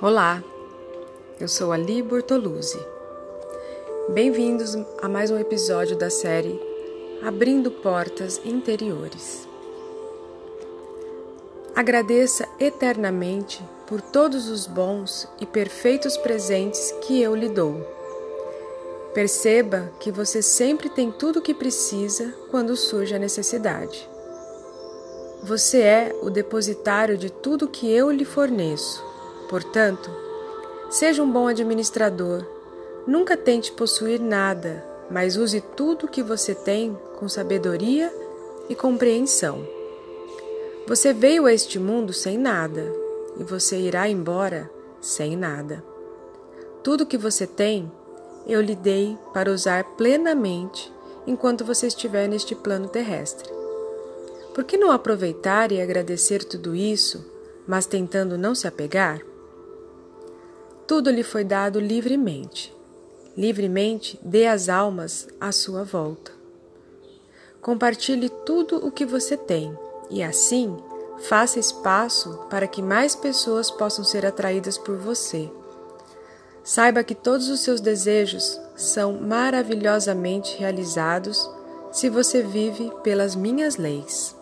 Olá, eu sou Ali Bortoluzzi. Bem-vindos a mais um episódio da série Abrindo Portas Interiores. Agradeça eternamente por todos os bons e perfeitos presentes que eu lhe dou. Perceba que você sempre tem tudo o que precisa quando surge a necessidade. Você é o depositário de tudo que eu lhe forneço Portanto, seja um bom administrador. Nunca tente possuir nada, mas use tudo o que você tem com sabedoria e compreensão. Você veio a este mundo sem nada e você irá embora sem nada. Tudo que você tem, eu lhe dei para usar plenamente enquanto você estiver neste plano terrestre. Por que não aproveitar e agradecer tudo isso, mas tentando não se apegar? Tudo lhe foi dado livremente. Livremente dê às almas à sua volta. Compartilhe tudo o que você tem e assim faça espaço para que mais pessoas possam ser atraídas por você. Saiba que todos os seus desejos são maravilhosamente realizados se você vive pelas minhas leis.